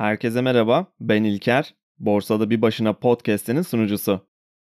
Herkese merhaba, ben İlker. Borsada Bir Başına podcast'inin sunucusu.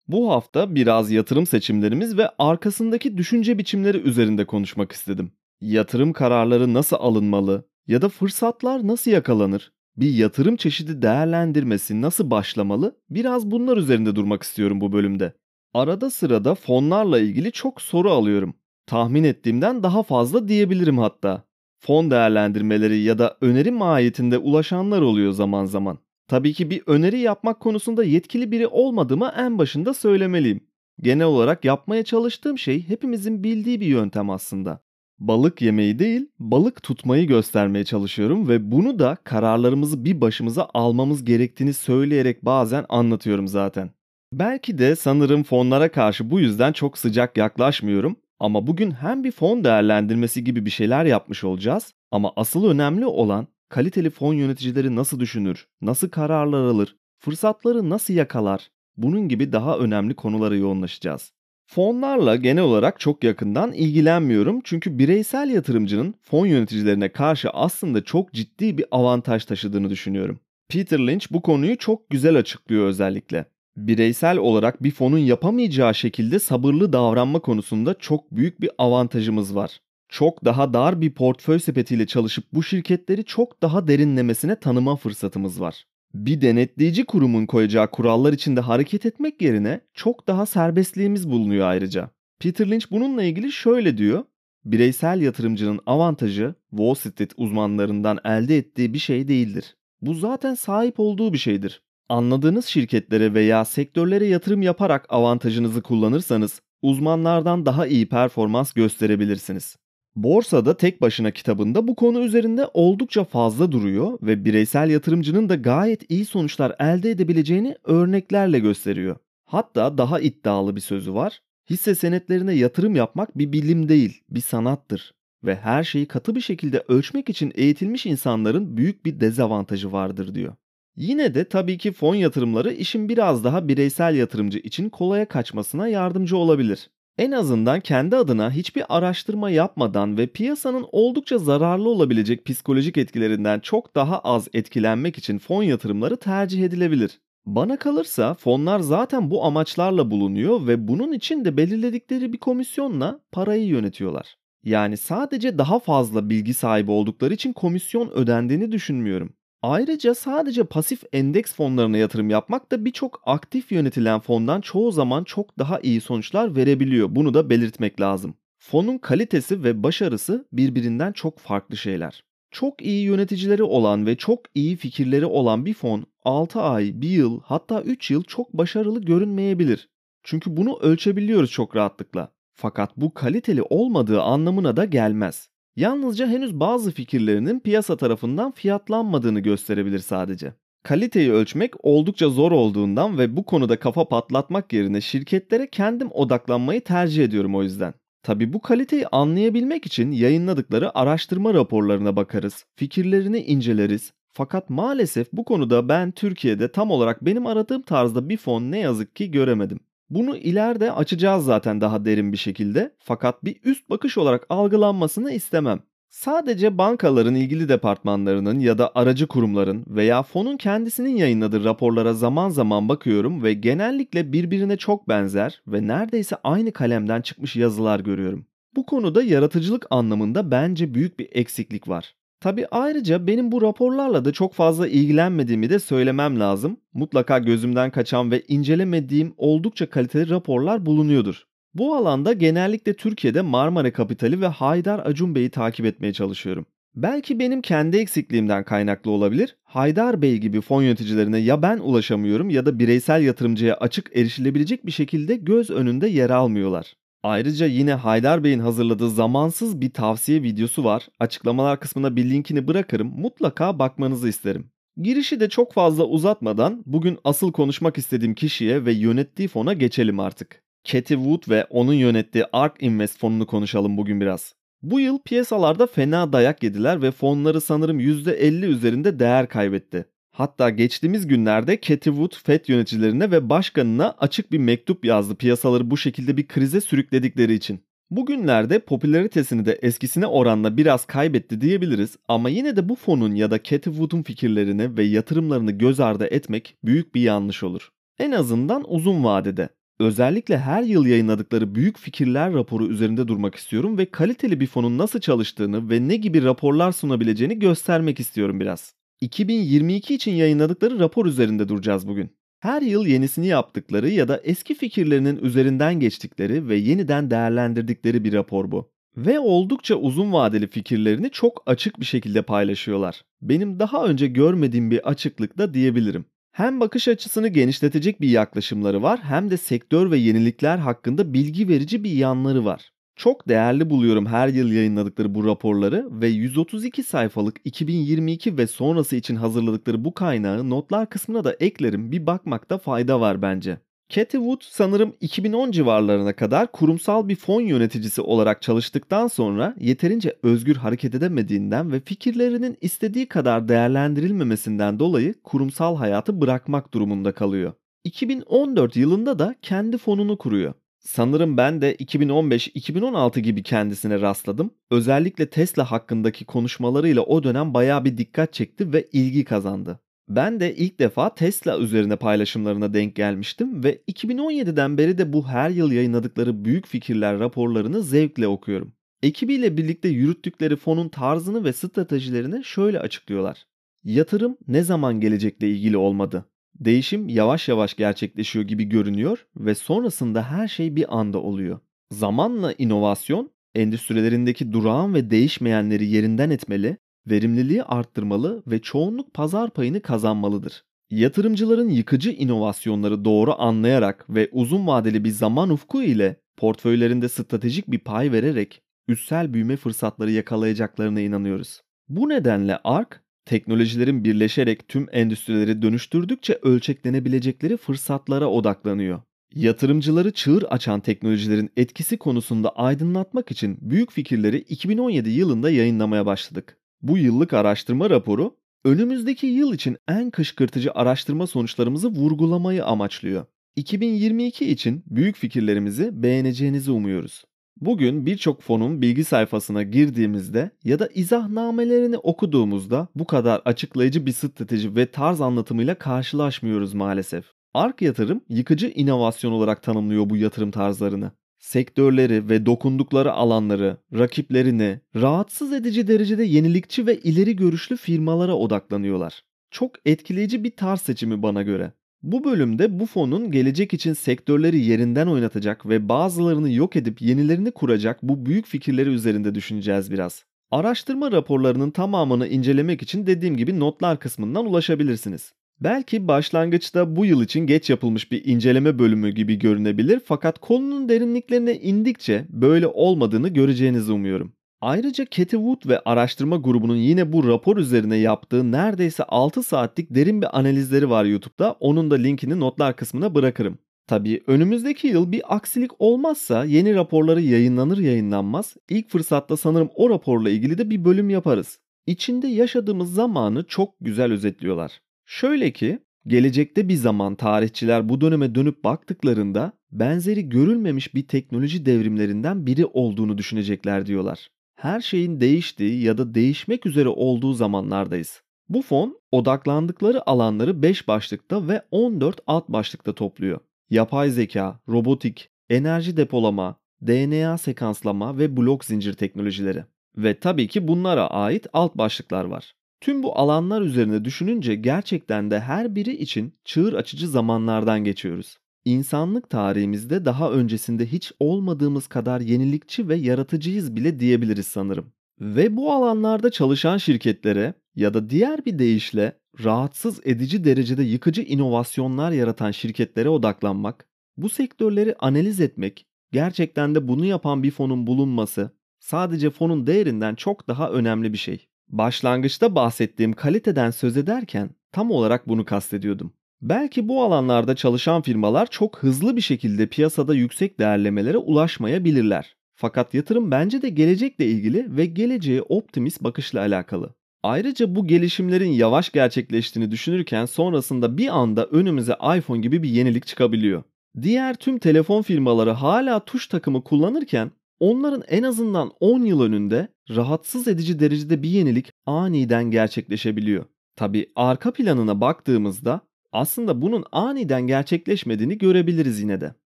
Bu hafta biraz yatırım seçimlerimiz ve arkasındaki düşünce biçimleri üzerinde konuşmak istedim. Yatırım kararları nasıl alınmalı ya da fırsatlar nasıl yakalanır? Bir yatırım çeşidi değerlendirmesi nasıl başlamalı? Biraz bunlar üzerinde durmak istiyorum bu bölümde. Arada sırada fonlarla ilgili çok soru alıyorum. Tahmin ettiğimden daha fazla diyebilirim hatta fon değerlendirmeleri ya da öneri mahiyetinde ulaşanlar oluyor zaman zaman. Tabii ki bir öneri yapmak konusunda yetkili biri olmadığımı en başında söylemeliyim. Genel olarak yapmaya çalıştığım şey hepimizin bildiği bir yöntem aslında. Balık yemeyi değil, balık tutmayı göstermeye çalışıyorum ve bunu da kararlarımızı bir başımıza almamız gerektiğini söyleyerek bazen anlatıyorum zaten. Belki de sanırım fonlara karşı bu yüzden çok sıcak yaklaşmıyorum ama bugün hem bir fon değerlendirmesi gibi bir şeyler yapmış olacağız ama asıl önemli olan kaliteli fon yöneticileri nasıl düşünür, nasıl kararlar alır, fırsatları nasıl yakalar, bunun gibi daha önemli konulara yoğunlaşacağız. Fonlarla genel olarak çok yakından ilgilenmiyorum çünkü bireysel yatırımcının fon yöneticilerine karşı aslında çok ciddi bir avantaj taşıdığını düşünüyorum. Peter Lynch bu konuyu çok güzel açıklıyor özellikle bireysel olarak bir fonun yapamayacağı şekilde sabırlı davranma konusunda çok büyük bir avantajımız var. Çok daha dar bir portföy sepetiyle çalışıp bu şirketleri çok daha derinlemesine tanıma fırsatımız var. Bir denetleyici kurumun koyacağı kurallar içinde hareket etmek yerine çok daha serbestliğimiz bulunuyor ayrıca. Peter Lynch bununla ilgili şöyle diyor. Bireysel yatırımcının avantajı Wall Street uzmanlarından elde ettiği bir şey değildir. Bu zaten sahip olduğu bir şeydir. Anladığınız şirketlere veya sektörlere yatırım yaparak avantajınızı kullanırsanız uzmanlardan daha iyi performans gösterebilirsiniz. Borsada tek başına kitabında bu konu üzerinde oldukça fazla duruyor ve bireysel yatırımcının da gayet iyi sonuçlar elde edebileceğini örneklerle gösteriyor. Hatta daha iddialı bir sözü var. Hisse senetlerine yatırım yapmak bir bilim değil, bir sanattır ve her şeyi katı bir şekilde ölçmek için eğitilmiş insanların büyük bir dezavantajı vardır diyor. Yine de tabii ki fon yatırımları işin biraz daha bireysel yatırımcı için kolaya kaçmasına yardımcı olabilir. En azından kendi adına hiçbir araştırma yapmadan ve piyasanın oldukça zararlı olabilecek psikolojik etkilerinden çok daha az etkilenmek için fon yatırımları tercih edilebilir. Bana kalırsa fonlar zaten bu amaçlarla bulunuyor ve bunun için de belirledikleri bir komisyonla parayı yönetiyorlar. Yani sadece daha fazla bilgi sahibi oldukları için komisyon ödendiğini düşünmüyorum. Ayrıca sadece pasif endeks fonlarına yatırım yapmak da birçok aktif yönetilen fondan çoğu zaman çok daha iyi sonuçlar verebiliyor. Bunu da belirtmek lazım. Fonun kalitesi ve başarısı birbirinden çok farklı şeyler. Çok iyi yöneticileri olan ve çok iyi fikirleri olan bir fon 6 ay, 1 yıl hatta 3 yıl çok başarılı görünmeyebilir. Çünkü bunu ölçebiliyoruz çok rahatlıkla. Fakat bu kaliteli olmadığı anlamına da gelmez. Yalnızca henüz bazı fikirlerinin piyasa tarafından fiyatlanmadığını gösterebilir sadece. Kaliteyi ölçmek oldukça zor olduğundan ve bu konuda kafa patlatmak yerine şirketlere kendim odaklanmayı tercih ediyorum o yüzden. Tabi bu kaliteyi anlayabilmek için yayınladıkları araştırma raporlarına bakarız, fikirlerini inceleriz. Fakat maalesef bu konuda ben Türkiye'de tam olarak benim aradığım tarzda bir fon ne yazık ki göremedim. Bunu ileride açacağız zaten daha derin bir şekilde. Fakat bir üst bakış olarak algılanmasını istemem. Sadece bankaların ilgili departmanlarının ya da aracı kurumların veya fonun kendisinin yayınladığı raporlara zaman zaman bakıyorum ve genellikle birbirine çok benzer ve neredeyse aynı kalemden çıkmış yazılar görüyorum. Bu konuda yaratıcılık anlamında bence büyük bir eksiklik var. Tabi ayrıca benim bu raporlarla da çok fazla ilgilenmediğimi de söylemem lazım. Mutlaka gözümden kaçan ve incelemediğim oldukça kaliteli raporlar bulunuyordur. Bu alanda genellikle Türkiye'de Marmara Kapitali ve Haydar Acun Bey'i takip etmeye çalışıyorum. Belki benim kendi eksikliğimden kaynaklı olabilir. Haydar Bey gibi fon yöneticilerine ya ben ulaşamıyorum ya da bireysel yatırımcıya açık erişilebilecek bir şekilde göz önünde yer almıyorlar. Ayrıca yine Haydar Bey'in hazırladığı zamansız bir tavsiye videosu var. Açıklamalar kısmına bir linkini bırakırım. Mutlaka bakmanızı isterim. Girişi de çok fazla uzatmadan bugün asıl konuşmak istediğim kişiye ve yönettiği fona geçelim artık. Cathy Wood ve onun yönettiği ARK Invest fonunu konuşalım bugün biraz. Bu yıl piyasalarda fena dayak yediler ve fonları sanırım %50 üzerinde değer kaybetti. Hatta geçtiğimiz günlerde Cathy Wood FED yöneticilerine ve başkanına açık bir mektup yazdı piyasaları bu şekilde bir krize sürükledikleri için. Bugünlerde popülaritesini de eskisine oranla biraz kaybetti diyebiliriz ama yine de bu fonun ya da Cathy Wood'un fikirlerini ve yatırımlarını göz ardı etmek büyük bir yanlış olur. En azından uzun vadede. Özellikle her yıl yayınladıkları büyük fikirler raporu üzerinde durmak istiyorum ve kaliteli bir fonun nasıl çalıştığını ve ne gibi raporlar sunabileceğini göstermek istiyorum biraz. 2022 için yayınladıkları rapor üzerinde duracağız bugün. Her yıl yenisini yaptıkları ya da eski fikirlerinin üzerinden geçtikleri ve yeniden değerlendirdikleri bir rapor bu. Ve oldukça uzun vadeli fikirlerini çok açık bir şekilde paylaşıyorlar. Benim daha önce görmediğim bir açıklıkla diyebilirim. Hem bakış açısını genişletecek bir yaklaşımları var hem de sektör ve yenilikler hakkında bilgi verici bir yanları var. Çok değerli buluyorum her yıl yayınladıkları bu raporları ve 132 sayfalık 2022 ve sonrası için hazırladıkları bu kaynağı notlar kısmına da eklerim bir bakmakta fayda var bence. Cathy Wood sanırım 2010 civarlarına kadar kurumsal bir fon yöneticisi olarak çalıştıktan sonra yeterince özgür hareket edemediğinden ve fikirlerinin istediği kadar değerlendirilmemesinden dolayı kurumsal hayatı bırakmak durumunda kalıyor. 2014 yılında da kendi fonunu kuruyor. Sanırım ben de 2015-2016 gibi kendisine rastladım. Özellikle Tesla hakkındaki konuşmalarıyla o dönem bayağı bir dikkat çekti ve ilgi kazandı. Ben de ilk defa Tesla üzerine paylaşımlarına denk gelmiştim ve 2017'den beri de bu her yıl yayınladıkları büyük fikirler raporlarını zevkle okuyorum. Ekibiyle birlikte yürüttükleri fonun tarzını ve stratejilerini şöyle açıklıyorlar. Yatırım ne zaman gelecekle ilgili olmadı. Değişim yavaş yavaş gerçekleşiyor gibi görünüyor ve sonrasında her şey bir anda oluyor. Zamanla inovasyon endüstrilerindeki durağan ve değişmeyenleri yerinden etmeli, verimliliği arttırmalı ve çoğunluk pazar payını kazanmalıdır. Yatırımcıların yıkıcı inovasyonları doğru anlayarak ve uzun vadeli bir zaman ufku ile portföylerinde stratejik bir pay vererek üssel büyüme fırsatları yakalayacaklarına inanıyoruz. Bu nedenle ARK teknolojilerin birleşerek tüm endüstrileri dönüştürdükçe ölçeklenebilecekleri fırsatlara odaklanıyor. Yatırımcıları çığır açan teknolojilerin etkisi konusunda aydınlatmak için büyük fikirleri 2017 yılında yayınlamaya başladık. Bu yıllık araştırma raporu önümüzdeki yıl için en kışkırtıcı araştırma sonuçlarımızı vurgulamayı amaçlıyor. 2022 için büyük fikirlerimizi beğeneceğinizi umuyoruz. Bugün birçok fonun bilgi sayfasına girdiğimizde ya da izahnamelerini okuduğumuzda bu kadar açıklayıcı bir strateji ve tarz anlatımıyla karşılaşmıyoruz maalesef. Ark yatırım yıkıcı inovasyon olarak tanımlıyor bu yatırım tarzlarını. Sektörleri ve dokundukları alanları, rakiplerini rahatsız edici derecede yenilikçi ve ileri görüşlü firmalara odaklanıyorlar. Çok etkileyici bir tarz seçimi bana göre. Bu bölümde bu fonun gelecek için sektörleri yerinden oynatacak ve bazılarını yok edip yenilerini kuracak bu büyük fikirleri üzerinde düşüneceğiz biraz. Araştırma raporlarının tamamını incelemek için dediğim gibi notlar kısmından ulaşabilirsiniz. Belki başlangıçta bu yıl için geç yapılmış bir inceleme bölümü gibi görünebilir fakat konunun derinliklerine indikçe böyle olmadığını göreceğinizi umuyorum. Ayrıca Cathy Wood ve araştırma grubunun yine bu rapor üzerine yaptığı neredeyse 6 saatlik derin bir analizleri var YouTube'da. Onun da linkini notlar kısmına bırakırım. Tabii önümüzdeki yıl bir aksilik olmazsa yeni raporları yayınlanır yayınlanmaz ilk fırsatta sanırım o raporla ilgili de bir bölüm yaparız. İçinde yaşadığımız zamanı çok güzel özetliyorlar. Şöyle ki gelecekte bir zaman tarihçiler bu döneme dönüp baktıklarında benzeri görülmemiş bir teknoloji devrimlerinden biri olduğunu düşünecekler diyorlar her şeyin değiştiği ya da değişmek üzere olduğu zamanlardayız. Bu fon odaklandıkları alanları 5 başlıkta ve 14 alt başlıkta topluyor. Yapay zeka, robotik, enerji depolama, DNA sekanslama ve blok zincir teknolojileri. Ve tabii ki bunlara ait alt başlıklar var. Tüm bu alanlar üzerine düşününce gerçekten de her biri için çığır açıcı zamanlardan geçiyoruz. İnsanlık tarihimizde daha öncesinde hiç olmadığımız kadar yenilikçi ve yaratıcıyız bile diyebiliriz sanırım. Ve bu alanlarda çalışan şirketlere ya da diğer bir deyişle rahatsız edici derecede yıkıcı inovasyonlar yaratan şirketlere odaklanmak, bu sektörleri analiz etmek, gerçekten de bunu yapan bir fonun bulunması sadece fonun değerinden çok daha önemli bir şey. Başlangıçta bahsettiğim kaliteden söz ederken tam olarak bunu kastediyordum. Belki bu alanlarda çalışan firmalar çok hızlı bir şekilde piyasada yüksek değerlemelere ulaşmayabilirler. Fakat yatırım bence de gelecekle ilgili ve geleceğe optimist bakışla alakalı. Ayrıca bu gelişimlerin yavaş gerçekleştiğini düşünürken sonrasında bir anda önümüze iPhone gibi bir yenilik çıkabiliyor. Diğer tüm telefon firmaları hala tuş takımı kullanırken onların en azından 10 yıl önünde rahatsız edici derecede bir yenilik aniden gerçekleşebiliyor. Tabi arka planına baktığımızda aslında bunun aniden gerçekleşmediğini görebiliriz yine de.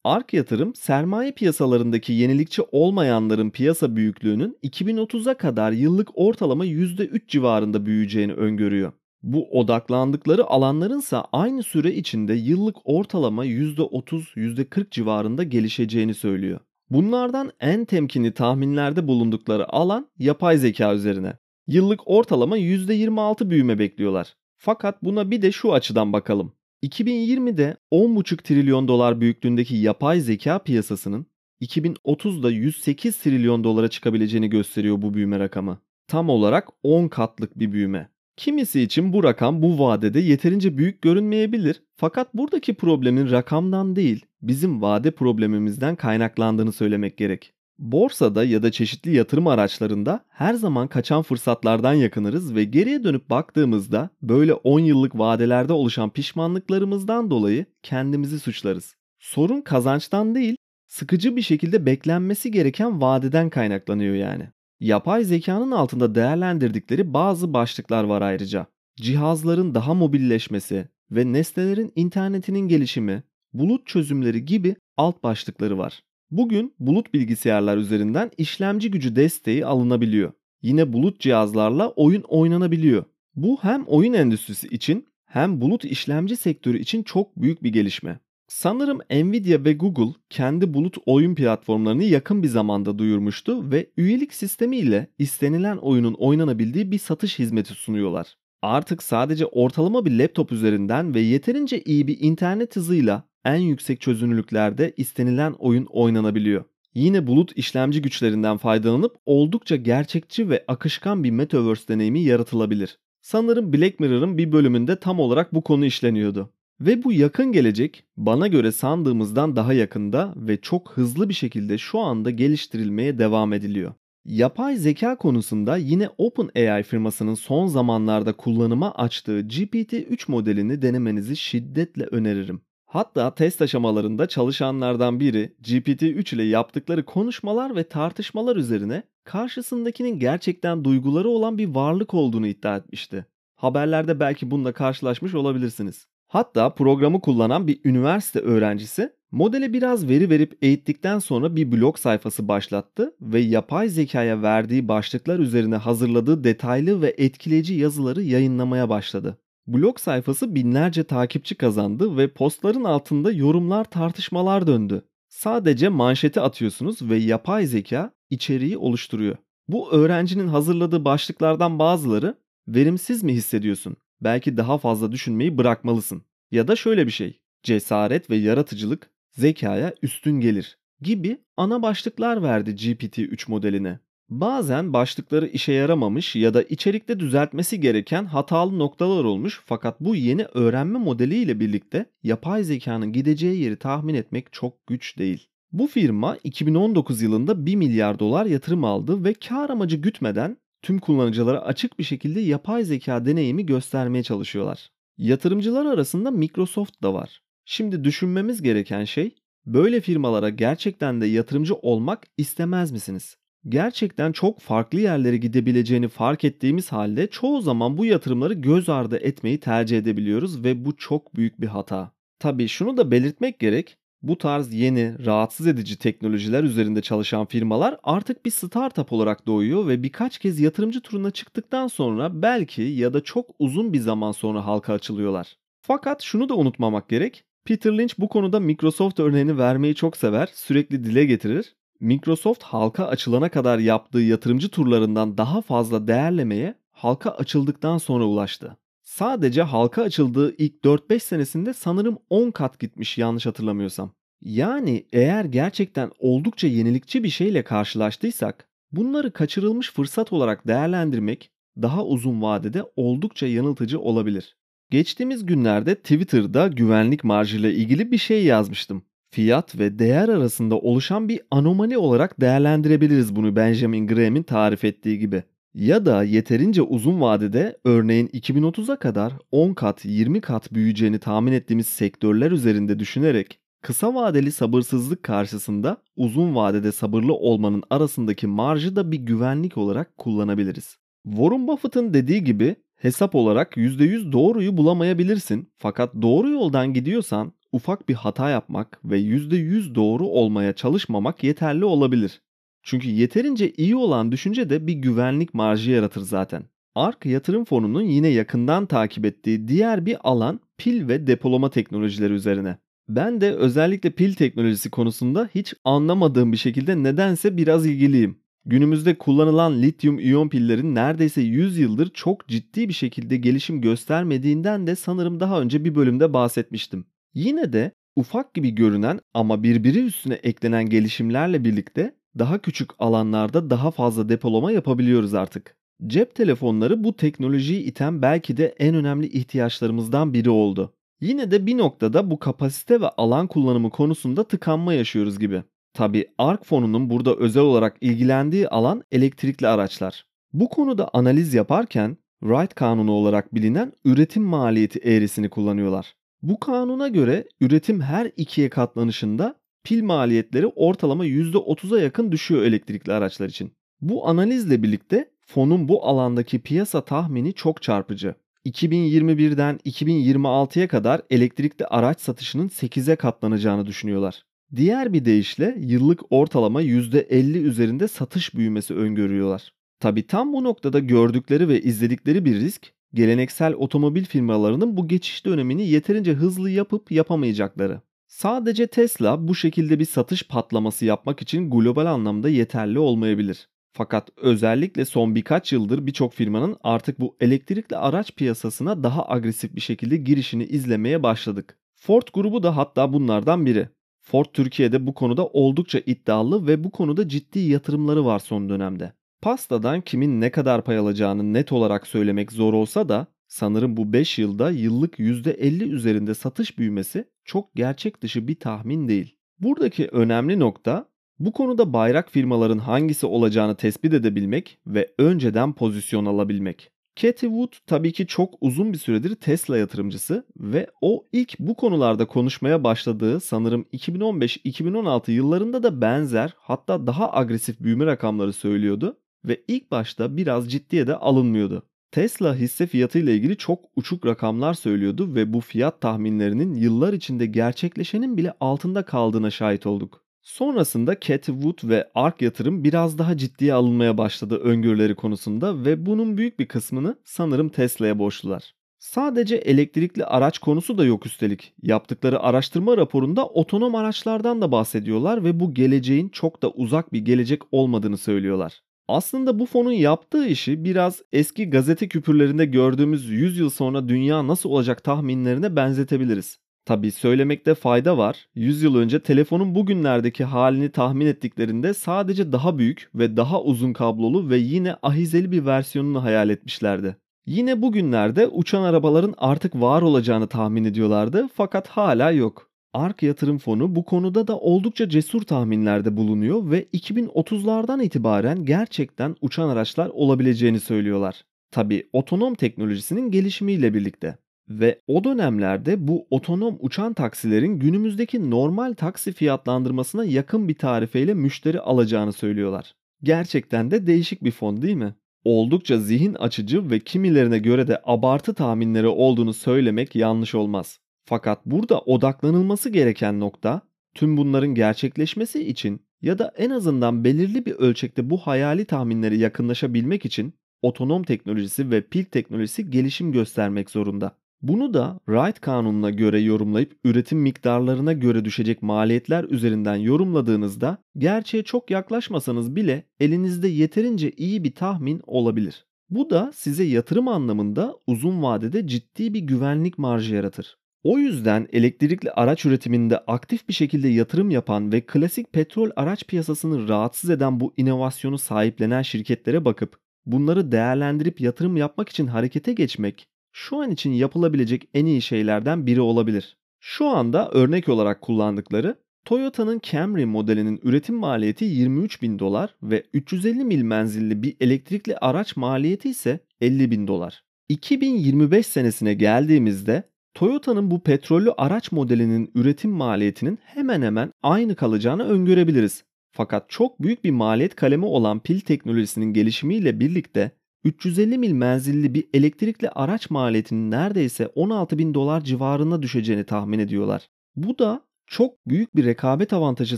ARK yatırım sermaye piyasalarındaki yenilikçi olmayanların piyasa büyüklüğünün 2030'a kadar yıllık ortalama %3 civarında büyüyeceğini öngörüyor. Bu odaklandıkları alanlarınsa aynı süre içinde yıllık ortalama %30-%40 civarında gelişeceğini söylüyor. Bunlardan en temkinli tahminlerde bulundukları alan yapay zeka üzerine. Yıllık ortalama %26 büyüme bekliyorlar. Fakat buna bir de şu açıdan bakalım. 2020'de 10,5 trilyon dolar büyüklüğündeki yapay zeka piyasasının 2030'da 108 trilyon dolara çıkabileceğini gösteriyor bu büyüme rakamı. Tam olarak 10 katlık bir büyüme. Kimisi için bu rakam bu vadede yeterince büyük görünmeyebilir fakat buradaki problemin rakamdan değil bizim vade problemimizden kaynaklandığını söylemek gerek. Borsada ya da çeşitli yatırım araçlarında her zaman kaçan fırsatlardan yakınırız ve geriye dönüp baktığımızda böyle 10 yıllık vadelerde oluşan pişmanlıklarımızdan dolayı kendimizi suçlarız. Sorun kazançtan değil, sıkıcı bir şekilde beklenmesi gereken vadeden kaynaklanıyor yani. Yapay zekanın altında değerlendirdikleri bazı başlıklar var ayrıca. Cihazların daha mobilleşmesi ve nesnelerin internetinin gelişimi, bulut çözümleri gibi alt başlıkları var. Bugün bulut bilgisayarlar üzerinden işlemci gücü desteği alınabiliyor. Yine bulut cihazlarla oyun oynanabiliyor. Bu hem oyun endüstrisi için hem bulut işlemci sektörü için çok büyük bir gelişme. Sanırım Nvidia ve Google kendi bulut oyun platformlarını yakın bir zamanda duyurmuştu ve üyelik sistemi ile istenilen oyunun oynanabildiği bir satış hizmeti sunuyorlar. Artık sadece ortalama bir laptop üzerinden ve yeterince iyi bir internet hızıyla en yüksek çözünürlüklerde istenilen oyun oynanabiliyor. Yine bulut işlemci güçlerinden faydalanıp oldukça gerçekçi ve akışkan bir metaverse deneyimi yaratılabilir. Sanırım Black Mirror'ın bir bölümünde tam olarak bu konu işleniyordu. Ve bu yakın gelecek bana göre sandığımızdan daha yakında ve çok hızlı bir şekilde şu anda geliştirilmeye devam ediliyor. Yapay zeka konusunda yine OpenAI firmasının son zamanlarda kullanıma açtığı GPT-3 modelini denemenizi şiddetle öneririm. Hatta test aşamalarında çalışanlardan biri GPT-3 ile yaptıkları konuşmalar ve tartışmalar üzerine karşısındakinin gerçekten duyguları olan bir varlık olduğunu iddia etmişti. Haberlerde belki bununla karşılaşmış olabilirsiniz. Hatta programı kullanan bir üniversite öğrencisi modele biraz veri verip eğittikten sonra bir blog sayfası başlattı ve yapay zekaya verdiği başlıklar üzerine hazırladığı detaylı ve etkileyici yazıları yayınlamaya başladı. Blog sayfası binlerce takipçi kazandı ve postların altında yorumlar tartışmalar döndü. Sadece manşeti atıyorsunuz ve yapay zeka içeriği oluşturuyor. Bu öğrencinin hazırladığı başlıklardan bazıları verimsiz mi hissediyorsun? Belki daha fazla düşünmeyi bırakmalısın. Ya da şöyle bir şey. Cesaret ve yaratıcılık zekaya üstün gelir gibi ana başlıklar verdi GPT-3 modeline. Bazen başlıkları işe yaramamış ya da içerikte düzeltmesi gereken hatalı noktalar olmuş fakat bu yeni öğrenme modeli ile birlikte yapay zekanın gideceği yeri tahmin etmek çok güç değil. Bu firma 2019 yılında 1 milyar dolar yatırım aldı ve kar amacı gütmeden tüm kullanıcılara açık bir şekilde yapay zeka deneyimi göstermeye çalışıyorlar. Yatırımcılar arasında Microsoft da var. Şimdi düşünmemiz gereken şey böyle firmalara gerçekten de yatırımcı olmak istemez misiniz? Gerçekten çok farklı yerlere gidebileceğini fark ettiğimiz halde çoğu zaman bu yatırımları göz ardı etmeyi tercih edebiliyoruz ve bu çok büyük bir hata. Tabii şunu da belirtmek gerek. Bu tarz yeni, rahatsız edici teknolojiler üzerinde çalışan firmalar artık bir startup olarak doğuyor ve birkaç kez yatırımcı turuna çıktıktan sonra belki ya da çok uzun bir zaman sonra halka açılıyorlar. Fakat şunu da unutmamak gerek. Peter Lynch bu konuda Microsoft örneğini vermeyi çok sever, sürekli dile getirir Microsoft halka açılana kadar yaptığı yatırımcı turlarından daha fazla değerlemeye halka açıldıktan sonra ulaştı. Sadece halka açıldığı ilk 4-5 senesinde sanırım 10 kat gitmiş yanlış hatırlamıyorsam. Yani eğer gerçekten oldukça yenilikçi bir şeyle karşılaştıysak bunları kaçırılmış fırsat olarak değerlendirmek daha uzun vadede oldukça yanıltıcı olabilir. Geçtiğimiz günlerde Twitter'da güvenlik marjıyla ilgili bir şey yazmıştım fiyat ve değer arasında oluşan bir anomali olarak değerlendirebiliriz bunu Benjamin Graham'in tarif ettiği gibi. Ya da yeterince uzun vadede örneğin 2030'a kadar 10 kat 20 kat büyüyeceğini tahmin ettiğimiz sektörler üzerinde düşünerek Kısa vadeli sabırsızlık karşısında uzun vadede sabırlı olmanın arasındaki marjı da bir güvenlik olarak kullanabiliriz. Warren Buffett'ın dediği gibi hesap olarak %100 doğruyu bulamayabilirsin fakat doğru yoldan gidiyorsan ufak bir hata yapmak ve %100 doğru olmaya çalışmamak yeterli olabilir. Çünkü yeterince iyi olan düşünce de bir güvenlik marjı yaratır zaten. ARK yatırım fonunun yine yakından takip ettiği diğer bir alan pil ve depolama teknolojileri üzerine. Ben de özellikle pil teknolojisi konusunda hiç anlamadığım bir şekilde nedense biraz ilgiliyim. Günümüzde kullanılan lityum iyon pillerin neredeyse 100 yıldır çok ciddi bir şekilde gelişim göstermediğinden de sanırım daha önce bir bölümde bahsetmiştim. Yine de ufak gibi görünen ama birbiri üstüne eklenen gelişimlerle birlikte daha küçük alanlarda daha fazla depolama yapabiliyoruz artık. Cep telefonları bu teknolojiyi iten belki de en önemli ihtiyaçlarımızdan biri oldu. Yine de bir noktada bu kapasite ve alan kullanımı konusunda tıkanma yaşıyoruz gibi. Tabi ARK fonunun burada özel olarak ilgilendiği alan elektrikli araçlar. Bu konuda analiz yaparken Wright kanunu olarak bilinen üretim maliyeti eğrisini kullanıyorlar. Bu kanuna göre üretim her ikiye katlanışında pil maliyetleri ortalama %30'a yakın düşüyor elektrikli araçlar için. Bu analizle birlikte fonun bu alandaki piyasa tahmini çok çarpıcı. 2021'den 2026'ya kadar elektrikli araç satışının 8'e katlanacağını düşünüyorlar. Diğer bir deyişle yıllık ortalama %50 üzerinde satış büyümesi öngörüyorlar. Tabi tam bu noktada gördükleri ve izledikleri bir risk, geleneksel otomobil firmalarının bu geçiş dönemini yeterince hızlı yapıp yapamayacakları. Sadece Tesla bu şekilde bir satış patlaması yapmak için global anlamda yeterli olmayabilir. Fakat özellikle son birkaç yıldır birçok firmanın artık bu elektrikli araç piyasasına daha agresif bir şekilde girişini izlemeye başladık. Ford grubu da hatta bunlardan biri. Ford Türkiye'de bu konuda oldukça iddialı ve bu konuda ciddi yatırımları var son dönemde. Pastadan kimin ne kadar pay alacağını net olarak söylemek zor olsa da sanırım bu 5 yılda yıllık %50 üzerinde satış büyümesi çok gerçek dışı bir tahmin değil. Buradaki önemli nokta bu konuda bayrak firmaların hangisi olacağını tespit edebilmek ve önceden pozisyon alabilmek. Cathy Wood tabii ki çok uzun bir süredir Tesla yatırımcısı ve o ilk bu konularda konuşmaya başladığı sanırım 2015-2016 yıllarında da benzer hatta daha agresif büyüme rakamları söylüyordu ve ilk başta biraz ciddiye de alınmıyordu. Tesla hisse fiyatı ile ilgili çok uçuk rakamlar söylüyordu ve bu fiyat tahminlerinin yıllar içinde gerçekleşenin bile altında kaldığına şahit olduk. Sonrasında Cathy Wood ve ARK yatırım biraz daha ciddiye alınmaya başladı öngörüleri konusunda ve bunun büyük bir kısmını sanırım Tesla'ya borçlular. Sadece elektrikli araç konusu da yok üstelik. Yaptıkları araştırma raporunda otonom araçlardan da bahsediyorlar ve bu geleceğin çok da uzak bir gelecek olmadığını söylüyorlar. Aslında bu fonun yaptığı işi biraz eski gazete küpürlerinde gördüğümüz 100 yıl sonra dünya nasıl olacak tahminlerine benzetebiliriz. Tabi söylemekte fayda var. 100 yıl önce telefonun bugünlerdeki halini tahmin ettiklerinde sadece daha büyük ve daha uzun kablolu ve yine ahizeli bir versiyonunu hayal etmişlerdi. Yine bugünlerde uçan arabaların artık var olacağını tahmin ediyorlardı fakat hala yok. ARK yatırım fonu bu konuda da oldukça cesur tahminlerde bulunuyor ve 2030'lardan itibaren gerçekten uçan araçlar olabileceğini söylüyorlar. Tabi otonom teknolojisinin gelişimiyle birlikte. Ve o dönemlerde bu otonom uçan taksilerin günümüzdeki normal taksi fiyatlandırmasına yakın bir tarifeyle müşteri alacağını söylüyorlar. Gerçekten de değişik bir fon değil mi? Oldukça zihin açıcı ve kimilerine göre de abartı tahminleri olduğunu söylemek yanlış olmaz. Fakat burada odaklanılması gereken nokta tüm bunların gerçekleşmesi için ya da en azından belirli bir ölçekte bu hayali tahminleri yakınlaşabilmek için otonom teknolojisi ve pil teknolojisi gelişim göstermek zorunda. Bunu da Wright kanununa göre yorumlayıp üretim miktarlarına göre düşecek maliyetler üzerinden yorumladığınızda gerçeğe çok yaklaşmasanız bile elinizde yeterince iyi bir tahmin olabilir. Bu da size yatırım anlamında uzun vadede ciddi bir güvenlik marjı yaratır. O yüzden elektrikli araç üretiminde aktif bir şekilde yatırım yapan ve klasik petrol araç piyasasını rahatsız eden bu inovasyonu sahiplenen şirketlere bakıp bunları değerlendirip yatırım yapmak için harekete geçmek şu an için yapılabilecek en iyi şeylerden biri olabilir. Şu anda örnek olarak kullandıkları Toyota'nın Camry modelinin üretim maliyeti 23 bin dolar ve 350 mil menzilli bir elektrikli araç maliyeti ise 50 bin dolar. 2025 senesine geldiğimizde Toyota'nın bu petrollü araç modelinin üretim maliyetinin hemen hemen aynı kalacağını öngörebiliriz. Fakat çok büyük bir maliyet kalemi olan pil teknolojisinin gelişimiyle birlikte 350 mil menzilli bir elektrikli araç maliyetinin neredeyse 16 bin dolar civarına düşeceğini tahmin ediyorlar. Bu da çok büyük bir rekabet avantajı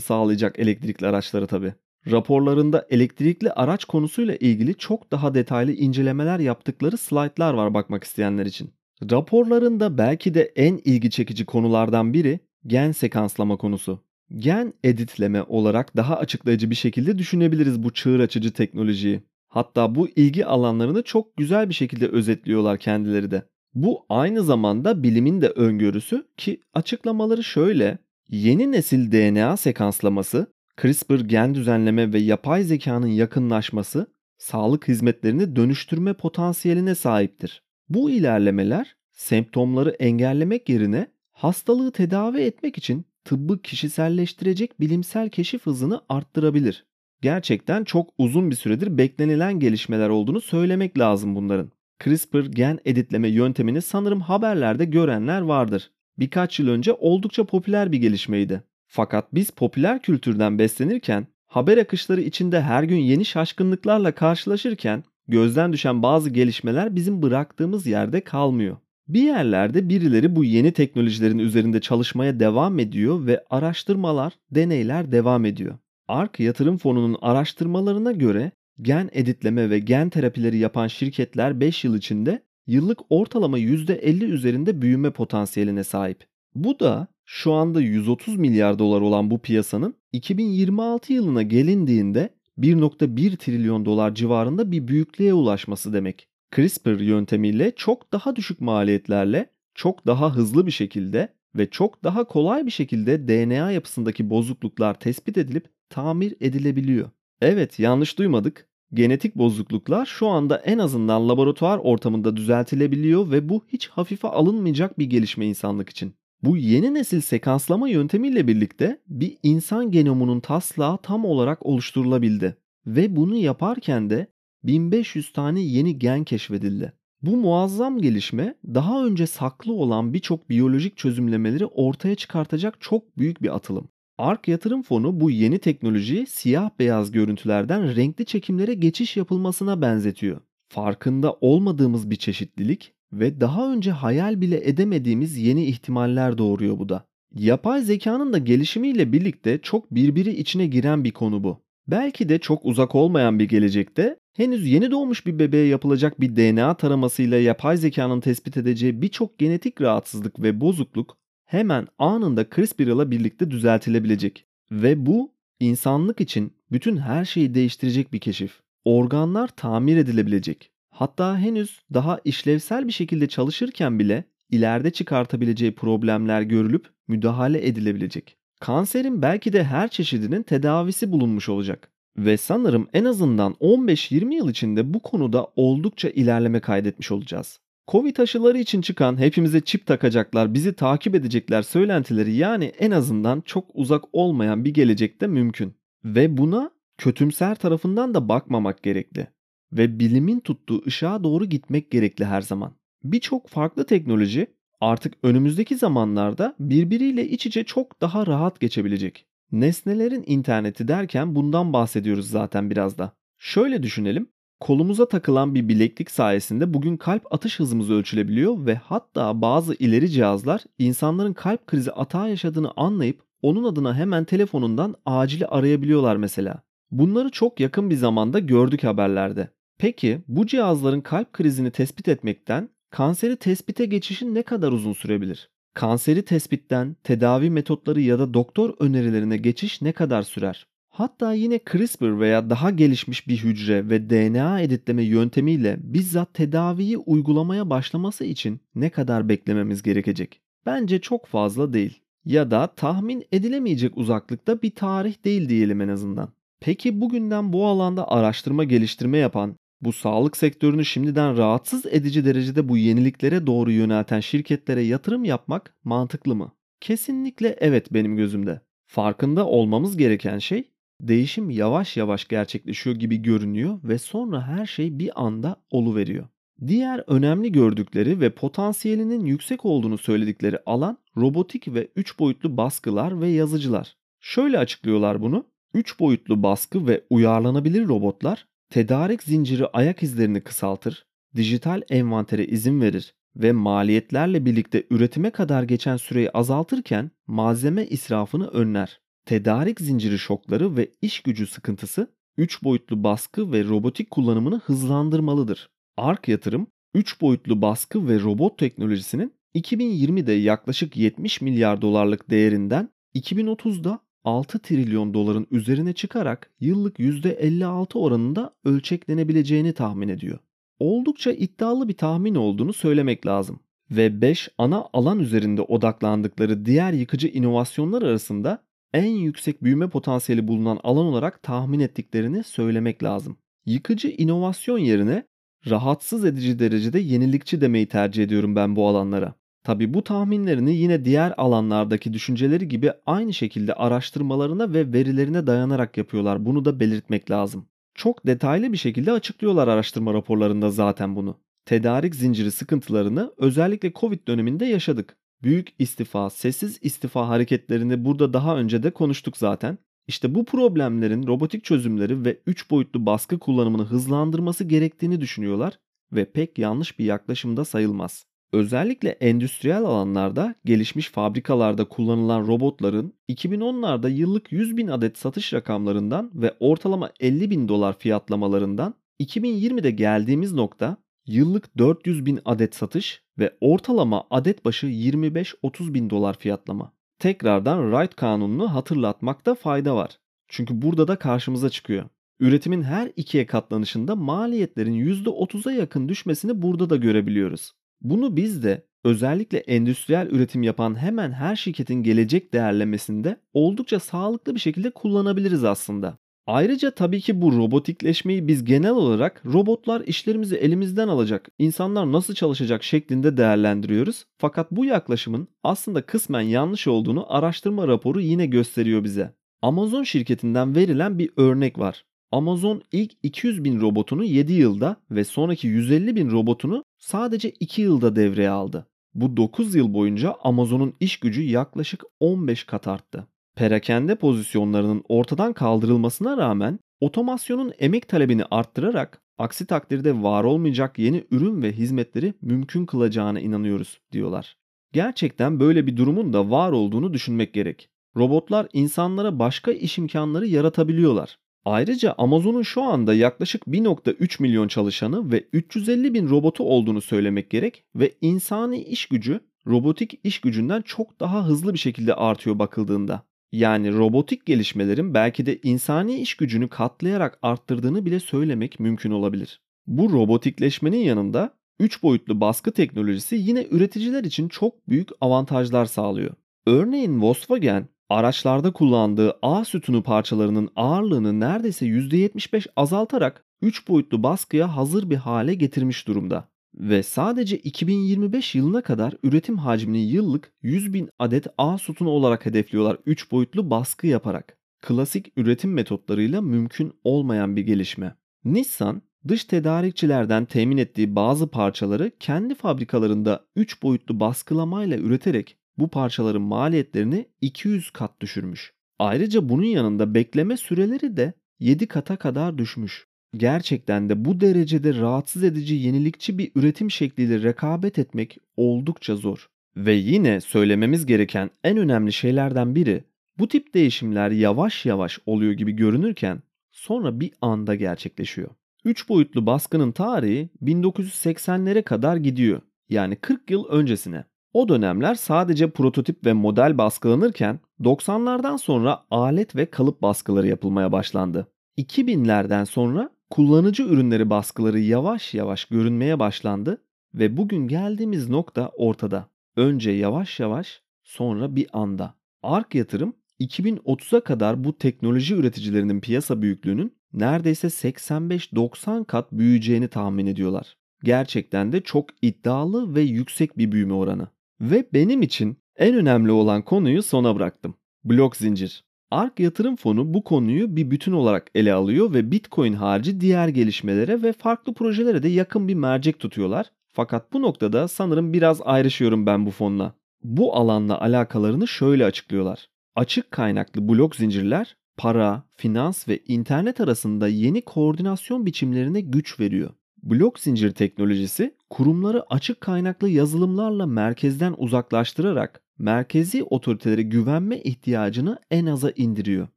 sağlayacak elektrikli araçları tabi. Raporlarında elektrikli araç konusuyla ilgili çok daha detaylı incelemeler yaptıkları slaytlar var bakmak isteyenler için. Raporlarında belki de en ilgi çekici konulardan biri gen sekanslama konusu. Gen editleme olarak daha açıklayıcı bir şekilde düşünebiliriz bu çığır açıcı teknolojiyi. Hatta bu ilgi alanlarını çok güzel bir şekilde özetliyorlar kendileri de. Bu aynı zamanda bilimin de öngörüsü ki açıklamaları şöyle. Yeni nesil DNA sekanslaması, CRISPR gen düzenleme ve yapay zekanın yakınlaşması sağlık hizmetlerini dönüştürme potansiyeline sahiptir. Bu ilerlemeler semptomları engellemek yerine hastalığı tedavi etmek için tıbbı kişiselleştirecek bilimsel keşif hızını arttırabilir. Gerçekten çok uzun bir süredir beklenilen gelişmeler olduğunu söylemek lazım bunların. CRISPR gen editleme yöntemini sanırım haberlerde görenler vardır. Birkaç yıl önce oldukça popüler bir gelişmeydi. Fakat biz popüler kültürden beslenirken, haber akışları içinde her gün yeni şaşkınlıklarla karşılaşırken gözden düşen bazı gelişmeler bizim bıraktığımız yerde kalmıyor. Bir yerlerde birileri bu yeni teknolojilerin üzerinde çalışmaya devam ediyor ve araştırmalar, deneyler devam ediyor. ARK Yatırım Fonu'nun araştırmalarına göre gen editleme ve gen terapileri yapan şirketler 5 yıl içinde yıllık ortalama %50 üzerinde büyüme potansiyeline sahip. Bu da şu anda 130 milyar dolar olan bu piyasanın 2026 yılına gelindiğinde 1.1 trilyon dolar civarında bir büyüklüğe ulaşması demek. CRISPR yöntemiyle çok daha düşük maliyetlerle çok daha hızlı bir şekilde ve çok daha kolay bir şekilde DNA yapısındaki bozukluklar tespit edilip tamir edilebiliyor. Evet yanlış duymadık. Genetik bozukluklar şu anda en azından laboratuvar ortamında düzeltilebiliyor ve bu hiç hafife alınmayacak bir gelişme insanlık için. Bu yeni nesil sekanslama yöntemiyle birlikte bir insan genomunun taslağı tam olarak oluşturulabildi ve bunu yaparken de 1500 tane yeni gen keşfedildi. Bu muazzam gelişme daha önce saklı olan birçok biyolojik çözümlemeleri ortaya çıkartacak çok büyük bir atılım. ARK Yatırım Fonu bu yeni teknolojiyi siyah beyaz görüntülerden renkli çekimlere geçiş yapılmasına benzetiyor. Farkında olmadığımız bir çeşitlilik ve daha önce hayal bile edemediğimiz yeni ihtimaller doğuruyor bu da. Yapay zekanın da gelişimiyle birlikte çok birbiri içine giren bir konu bu. Belki de çok uzak olmayan bir gelecekte henüz yeni doğmuş bir bebeğe yapılacak bir DNA taramasıyla yapay zekanın tespit edeceği birçok genetik rahatsızlık ve bozukluk hemen anında CRISPR ile birlikte düzeltilebilecek. Ve bu insanlık için bütün her şeyi değiştirecek bir keşif. Organlar tamir edilebilecek. Hatta henüz daha işlevsel bir şekilde çalışırken bile ileride çıkartabileceği problemler görülüp müdahale edilebilecek. Kanserin belki de her çeşidinin tedavisi bulunmuş olacak. Ve sanırım en azından 15-20 yıl içinde bu konuda oldukça ilerleme kaydetmiş olacağız. Covid aşıları için çıkan hepimize çip takacaklar, bizi takip edecekler söylentileri yani en azından çok uzak olmayan bir gelecekte mümkün. Ve buna kötümser tarafından da bakmamak gerekli. Ve bilimin tuttuğu ışığa doğru gitmek gerekli her zaman. Birçok farklı teknoloji artık önümüzdeki zamanlarda birbiriyle iç içe çok daha rahat geçebilecek. Nesnelerin interneti derken bundan bahsediyoruz zaten biraz da. Şöyle düşünelim. Kolumuza takılan bir bileklik sayesinde bugün kalp atış hızımız ölçülebiliyor ve hatta bazı ileri cihazlar insanların kalp krizi atağı yaşadığını anlayıp onun adına hemen telefonundan acili arayabiliyorlar mesela. Bunları çok yakın bir zamanda gördük haberlerde. Peki bu cihazların kalp krizini tespit etmekten kanseri tespite geçişi ne kadar uzun sürebilir? Kanseri tespitten tedavi metotları ya da doktor önerilerine geçiş ne kadar sürer? Hatta yine CRISPR veya daha gelişmiş bir hücre ve DNA editleme yöntemiyle bizzat tedaviyi uygulamaya başlaması için ne kadar beklememiz gerekecek? Bence çok fazla değil. Ya da tahmin edilemeyecek uzaklıkta bir tarih değil diyelim en azından. Peki bugünden bu alanda araştırma geliştirme yapan, bu sağlık sektörünü şimdiden rahatsız edici derecede bu yeniliklere doğru yönelten şirketlere yatırım yapmak mantıklı mı? Kesinlikle evet benim gözümde. Farkında olmamız gereken şey değişim yavaş yavaş gerçekleşiyor gibi görünüyor ve sonra her şey bir anda oluveriyor. Diğer önemli gördükleri ve potansiyelinin yüksek olduğunu söyledikleri alan robotik ve 3 boyutlu baskılar ve yazıcılar. Şöyle açıklıyorlar bunu. 3 boyutlu baskı ve uyarlanabilir robotlar tedarik zinciri ayak izlerini kısaltır, dijital envantere izin verir ve maliyetlerle birlikte üretime kadar geçen süreyi azaltırken malzeme israfını önler. Tedarik zinciri şokları ve iş gücü sıkıntısı 3 boyutlu baskı ve robotik kullanımını hızlandırmalıdır. ARK yatırım 3 boyutlu baskı ve robot teknolojisinin 2020'de yaklaşık 70 milyar dolarlık değerinden 2030'da 6 trilyon doların üzerine çıkarak yıllık %56 oranında ölçeklenebileceğini tahmin ediyor. Oldukça iddialı bir tahmin olduğunu söylemek lazım. Ve 5 ana alan üzerinde odaklandıkları diğer yıkıcı inovasyonlar arasında en yüksek büyüme potansiyeli bulunan alan olarak tahmin ettiklerini söylemek lazım. Yıkıcı inovasyon yerine rahatsız edici derecede yenilikçi demeyi tercih ediyorum ben bu alanlara. Tabi bu tahminlerini yine diğer alanlardaki düşünceleri gibi aynı şekilde araştırmalarına ve verilerine dayanarak yapıyorlar. Bunu da belirtmek lazım. Çok detaylı bir şekilde açıklıyorlar araştırma raporlarında zaten bunu. Tedarik zinciri sıkıntılarını özellikle Covid döneminde yaşadık. Büyük istifa, sessiz istifa hareketlerini burada daha önce de konuştuk zaten. İşte bu problemlerin robotik çözümleri ve 3 boyutlu baskı kullanımını hızlandırması gerektiğini düşünüyorlar ve pek yanlış bir yaklaşımda sayılmaz. Özellikle endüstriyel alanlarda gelişmiş fabrikalarda kullanılan robotların 2010'larda yıllık 100 bin adet satış rakamlarından ve ortalama 50 bin dolar fiyatlamalarından 2020'de geldiğimiz nokta yıllık 400 bin adet satış ve ortalama adet başı 25-30 bin dolar fiyatlama. Tekrardan Wright kanununu hatırlatmakta fayda var. Çünkü burada da karşımıza çıkıyor. Üretimin her ikiye katlanışında maliyetlerin %30'a yakın düşmesini burada da görebiliyoruz. Bunu biz de özellikle endüstriyel üretim yapan hemen her şirketin gelecek değerlemesinde oldukça sağlıklı bir şekilde kullanabiliriz aslında. Ayrıca tabii ki bu robotikleşmeyi biz genel olarak robotlar işlerimizi elimizden alacak, insanlar nasıl çalışacak şeklinde değerlendiriyoruz. Fakat bu yaklaşımın aslında kısmen yanlış olduğunu araştırma raporu yine gösteriyor bize. Amazon şirketinden verilen bir örnek var. Amazon ilk 200 bin robotunu 7 yılda ve sonraki 150 bin robotunu sadece 2 yılda devreye aldı. Bu 9 yıl boyunca Amazon'un iş gücü yaklaşık 15 kat arttı. Perakende pozisyonlarının ortadan kaldırılmasına rağmen otomasyonun emek talebini arttırarak aksi takdirde var olmayacak yeni ürün ve hizmetleri mümkün kılacağına inanıyoruz diyorlar. Gerçekten böyle bir durumun da var olduğunu düşünmek gerek. Robotlar insanlara başka iş imkanları yaratabiliyorlar. Ayrıca Amazon'un şu anda yaklaşık 1.3 milyon çalışanı ve 350 bin robotu olduğunu söylemek gerek ve insani iş gücü robotik iş gücünden çok daha hızlı bir şekilde artıyor bakıldığında. Yani robotik gelişmelerin belki de insani iş gücünü katlayarak arttırdığını bile söylemek mümkün olabilir. Bu robotikleşmenin yanında 3 boyutlu baskı teknolojisi yine üreticiler için çok büyük avantajlar sağlıyor. Örneğin Volkswagen araçlarda kullandığı A sütunu parçalarının ağırlığını neredeyse %75 azaltarak 3 boyutlu baskıya hazır bir hale getirmiş durumda. Ve sadece 2025 yılına kadar üretim hacmini yıllık 100 bin adet A sütunu olarak hedefliyorlar 3 boyutlu baskı yaparak. Klasik üretim metotlarıyla mümkün olmayan bir gelişme. Nissan dış tedarikçilerden temin ettiği bazı parçaları kendi fabrikalarında 3 boyutlu baskılamayla üreterek bu parçaların maliyetlerini 200 kat düşürmüş. Ayrıca bunun yanında bekleme süreleri de 7 kata kadar düşmüş. Gerçekten de bu derecede rahatsız edici yenilikçi bir üretim şekliyle rekabet etmek oldukça zor. Ve yine söylememiz gereken en önemli şeylerden biri bu tip değişimler yavaş yavaş oluyor gibi görünürken sonra bir anda gerçekleşiyor. 3 boyutlu baskının tarihi 1980'lere kadar gidiyor. Yani 40 yıl öncesine. O dönemler sadece prototip ve model baskılanırken 90'lardan sonra alet ve kalıp baskıları yapılmaya başlandı. 2000'lerden sonra kullanıcı ürünleri baskıları yavaş yavaş görünmeye başlandı ve bugün geldiğimiz nokta ortada. Önce yavaş yavaş sonra bir anda. ARK yatırım 2030'a kadar bu teknoloji üreticilerinin piyasa büyüklüğünün neredeyse 85-90 kat büyüyeceğini tahmin ediyorlar. Gerçekten de çok iddialı ve yüksek bir büyüme oranı. Ve benim için en önemli olan konuyu sona bıraktım. Blok zincir. ARK yatırım fonu bu konuyu bir bütün olarak ele alıyor ve Bitcoin harici diğer gelişmelere ve farklı projelere de yakın bir mercek tutuyorlar. Fakat bu noktada sanırım biraz ayrışıyorum ben bu fonla. Bu alanla alakalarını şöyle açıklıyorlar. Açık kaynaklı blok zincirler para, finans ve internet arasında yeni koordinasyon biçimlerine güç veriyor. Blok zincir teknolojisi kurumları açık kaynaklı yazılımlarla merkezden uzaklaştırarak merkezi otoritelere güvenme ihtiyacını en aza indiriyor.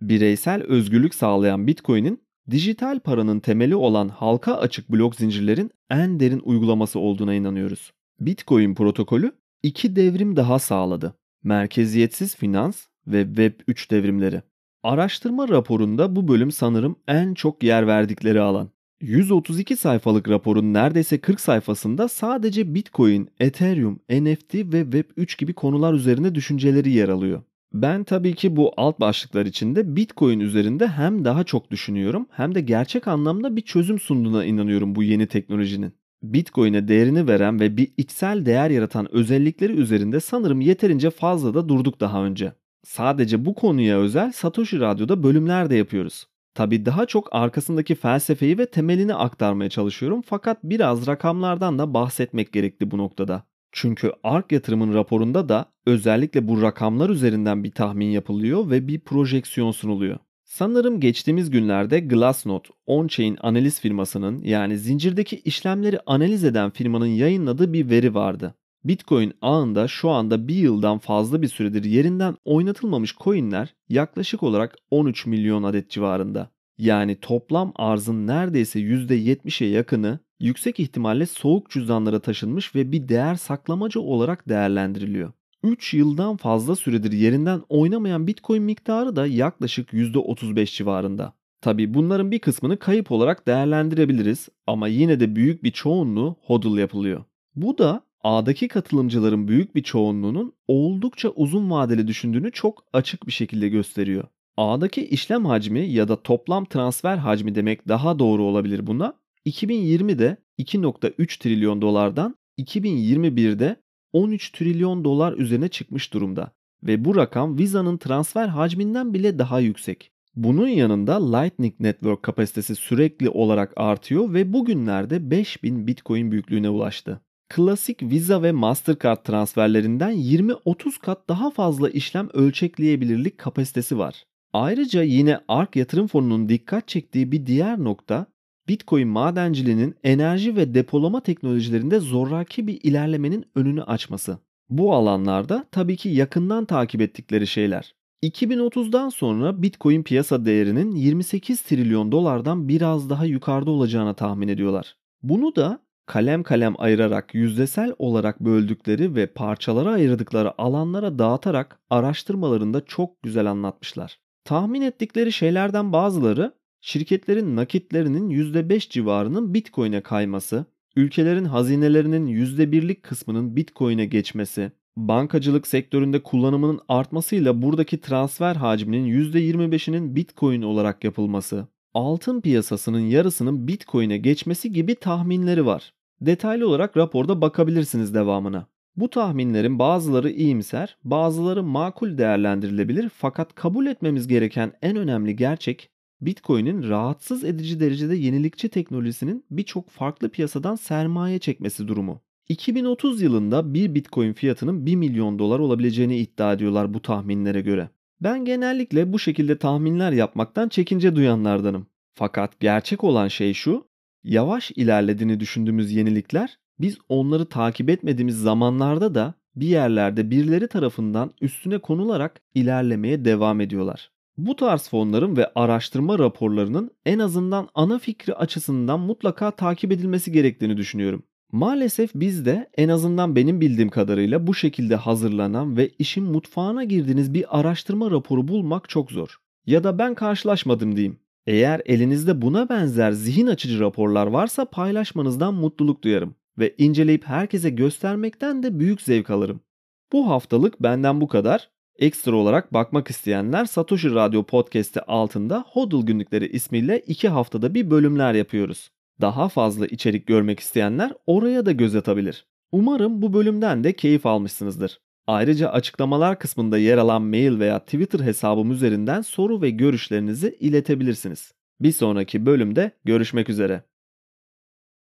Bireysel özgürlük sağlayan Bitcoin'in dijital paranın temeli olan halka açık blok zincirlerin en derin uygulaması olduğuna inanıyoruz. Bitcoin protokolü iki devrim daha sağladı. Merkeziyetsiz finans ve Web 3 devrimleri. Araştırma raporunda bu bölüm sanırım en çok yer verdikleri alan. 132 sayfalık raporun neredeyse 40 sayfasında sadece Bitcoin, Ethereum, NFT ve Web3 gibi konular üzerine düşünceleri yer alıyor. Ben tabii ki bu alt başlıklar içinde Bitcoin üzerinde hem daha çok düşünüyorum hem de gerçek anlamda bir çözüm sunduğuna inanıyorum bu yeni teknolojinin. Bitcoin'e değerini veren ve bir içsel değer yaratan özellikleri üzerinde sanırım yeterince fazla da durduk daha önce. Sadece bu konuya özel Satoshi Radyo'da bölümler de yapıyoruz. Tabi daha çok arkasındaki felsefeyi ve temelini aktarmaya çalışıyorum fakat biraz rakamlardan da bahsetmek gerekli bu noktada. Çünkü ARK yatırımın raporunda da özellikle bu rakamlar üzerinden bir tahmin yapılıyor ve bir projeksiyon sunuluyor. Sanırım geçtiğimiz günlerde Glassnode, on-chain analiz firmasının yani zincirdeki işlemleri analiz eden firmanın yayınladığı bir veri vardı. Bitcoin ağında şu anda bir yıldan fazla bir süredir yerinden oynatılmamış coinler yaklaşık olarak 13 milyon adet civarında. Yani toplam arzın neredeyse %70'e yakını yüksek ihtimalle soğuk cüzdanlara taşınmış ve bir değer saklamacı olarak değerlendiriliyor. 3 yıldan fazla süredir yerinden oynamayan Bitcoin miktarı da yaklaşık %35 civarında. Tabi bunların bir kısmını kayıp olarak değerlendirebiliriz ama yine de büyük bir çoğunluğu hodl yapılıyor. Bu da A'daki katılımcıların büyük bir çoğunluğunun oldukça uzun vadeli düşündüğünü çok açık bir şekilde gösteriyor. A'daki işlem hacmi ya da toplam transfer hacmi demek daha doğru olabilir buna. 2020'de 2.3 trilyon dolardan 2021'de 13 trilyon dolar üzerine çıkmış durumda ve bu rakam Visa'nın transfer hacminden bile daha yüksek. Bunun yanında Lightning Network kapasitesi sürekli olarak artıyor ve bugünlerde 5000 Bitcoin büyüklüğüne ulaştı klasik Visa ve Mastercard transferlerinden 20-30 kat daha fazla işlem ölçekleyebilirlik kapasitesi var. Ayrıca yine ARK yatırım fonunun dikkat çektiği bir diğer nokta Bitcoin madenciliğinin enerji ve depolama teknolojilerinde zoraki bir ilerlemenin önünü açması. Bu alanlarda tabii ki yakından takip ettikleri şeyler. 2030'dan sonra Bitcoin piyasa değerinin 28 trilyon dolardan biraz daha yukarıda olacağını tahmin ediyorlar. Bunu da kalem kalem ayırarak yüzdesel olarak böldükleri ve parçalara ayırdıkları alanlara dağıtarak araştırmalarında çok güzel anlatmışlar. Tahmin ettikleri şeylerden bazıları şirketlerin nakitlerinin %5 civarının Bitcoin'e kayması, ülkelerin hazinelerinin %1'lik kısmının Bitcoin'e geçmesi, bankacılık sektöründe kullanımının artmasıyla buradaki transfer hacminin %25'inin Bitcoin olarak yapılması, altın piyasasının yarısının Bitcoin'e geçmesi gibi tahminleri var. Detaylı olarak raporda bakabilirsiniz devamına. Bu tahminlerin bazıları iyimser, bazıları makul değerlendirilebilir fakat kabul etmemiz gereken en önemli gerçek Bitcoin'in rahatsız edici derecede yenilikçi teknolojisinin birçok farklı piyasadan sermaye çekmesi durumu. 2030 yılında bir Bitcoin fiyatının 1 milyon dolar olabileceğini iddia ediyorlar bu tahminlere göre. Ben genellikle bu şekilde tahminler yapmaktan çekince duyanlardanım. Fakat gerçek olan şey şu, yavaş ilerlediğini düşündüğümüz yenilikler biz onları takip etmediğimiz zamanlarda da bir yerlerde birileri tarafından üstüne konularak ilerlemeye devam ediyorlar. Bu tarz fonların ve araştırma raporlarının en azından ana fikri açısından mutlaka takip edilmesi gerektiğini düşünüyorum. Maalesef bizde en azından benim bildiğim kadarıyla bu şekilde hazırlanan ve işin mutfağına girdiğiniz bir araştırma raporu bulmak çok zor. Ya da ben karşılaşmadım diyeyim. Eğer elinizde buna benzer zihin açıcı raporlar varsa paylaşmanızdan mutluluk duyarım ve inceleyip herkese göstermekten de büyük zevk alırım. Bu haftalık benden bu kadar. Ekstra olarak bakmak isteyenler Satoshi Radyo Podcast'i altında Hodl Günlükleri ismiyle 2 haftada bir bölümler yapıyoruz. Daha fazla içerik görmek isteyenler oraya da göz atabilir. Umarım bu bölümden de keyif almışsınızdır. Ayrıca açıklamalar kısmında yer alan mail veya Twitter hesabım üzerinden soru ve görüşlerinizi iletebilirsiniz. Bir sonraki bölümde görüşmek üzere.